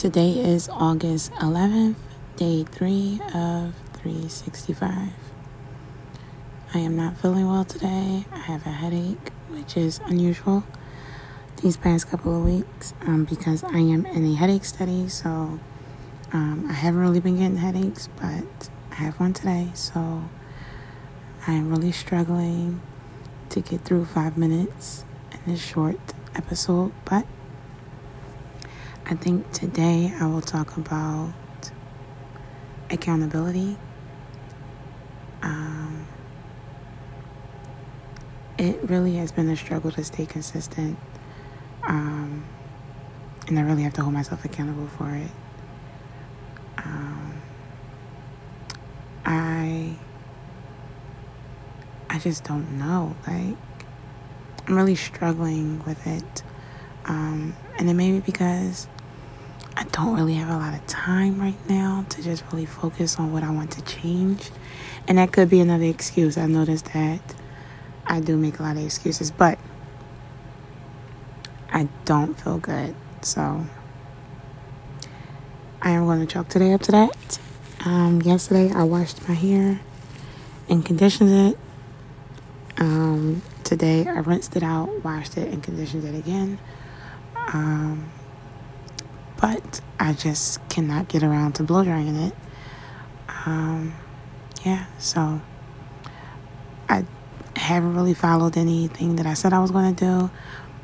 Today is August 11th, day three of 365. I am not feeling well today. I have a headache, which is unusual these past couple of weeks um, because I am in a headache study. So um, I haven't really been getting headaches, but I have one today. So I'm really struggling to get through five minutes in this short episode, but I think today I will talk about accountability. Um, it really has been a struggle to stay consistent, um, and I really have to hold myself accountable for it. Um, I I just don't know. Like I'm really struggling with it, um, and it may be because I don't really have a lot of time right now to just really focus on what I want to change. And that could be another excuse. I noticed that I do make a lot of excuses, but I don't feel good. So I am going to chalk today up to that. Um, yesterday I washed my hair and conditioned it. Um, today I rinsed it out, washed it, and conditioned it again. Um, but I just cannot get around to blow drying it. Um, yeah, so I haven't really followed anything that I said I was going to do,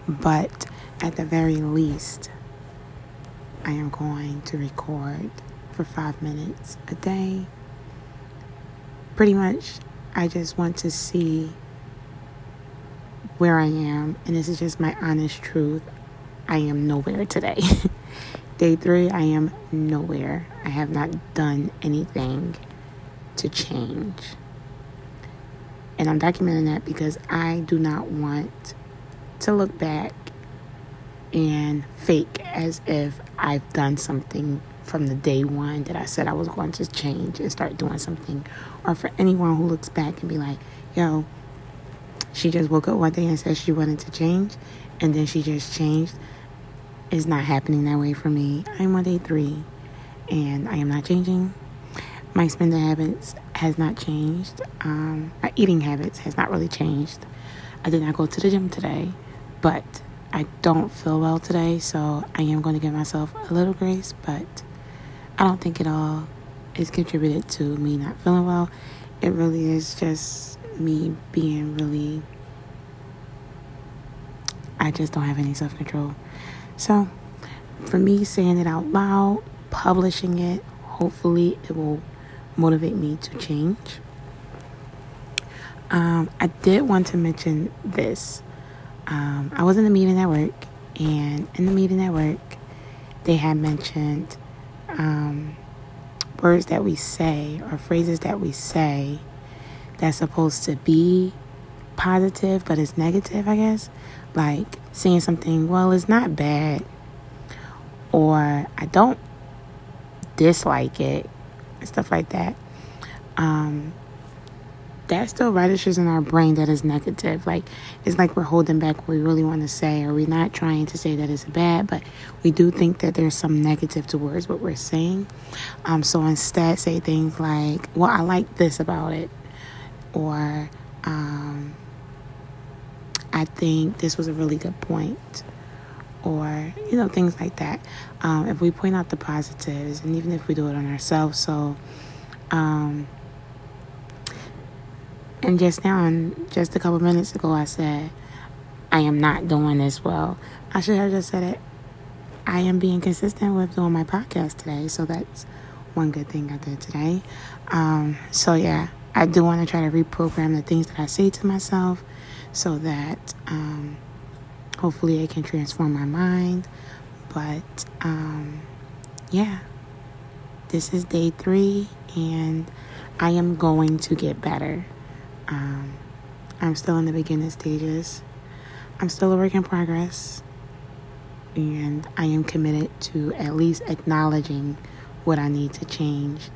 but at the very least, I am going to record for five minutes a day. Pretty much, I just want to see where I am, and this is just my honest truth. I am nowhere today. Day three, I am nowhere. I have not done anything to change. And I'm documenting that because I do not want to look back and fake as if I've done something from the day one that I said I was going to change and start doing something. Or for anyone who looks back and be like, yo, she just woke up one day and said she wanted to change and then she just changed is not happening that way for me. I'm on day three and I am not changing. My spending habits has not changed. Um, my eating habits has not really changed. I did not go to the gym today, but I don't feel well today, so I am going to give myself a little grace, but I don't think it all is contributed to me not feeling well. It really is just me being really, I just don't have any self control. So, for me saying it out loud, publishing it, hopefully it will motivate me to change. Um, I did want to mention this. Um, I was in a meeting at work, and in the meeting at work, they had mentioned um, words that we say or phrases that we say that's supposed to be positive, but it's negative, I guess. Like saying something, well, it's not bad, or I don't dislike it, stuff like that. Um, that still registers in our brain that is negative. Like it's like we're holding back what we really want to say, or we're not trying to say that it's bad, but we do think that there's some negative towards what we're saying. Um, so instead, say things like, "Well, I like this about it," or um, I think this was a really good point, or you know, things like that. Um, if we point out the positives, and even if we do it on ourselves, so. Um, and just now, and just a couple minutes ago, I said, I am not doing this well. I should have just said it. I am being consistent with doing my podcast today, so that's one good thing I did today. Um, so, yeah, I do want to try to reprogram the things that I say to myself so that um, hopefully it can transform my mind. But um, yeah, this is day three, and I am going to get better. Um, I'm still in the beginning stages. I'm still a work in progress, and I am committed to at least acknowledging what I need to change,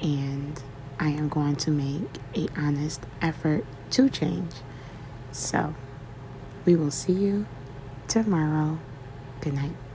and I am going to make a honest effort to change. So, we will see you tomorrow. Good night.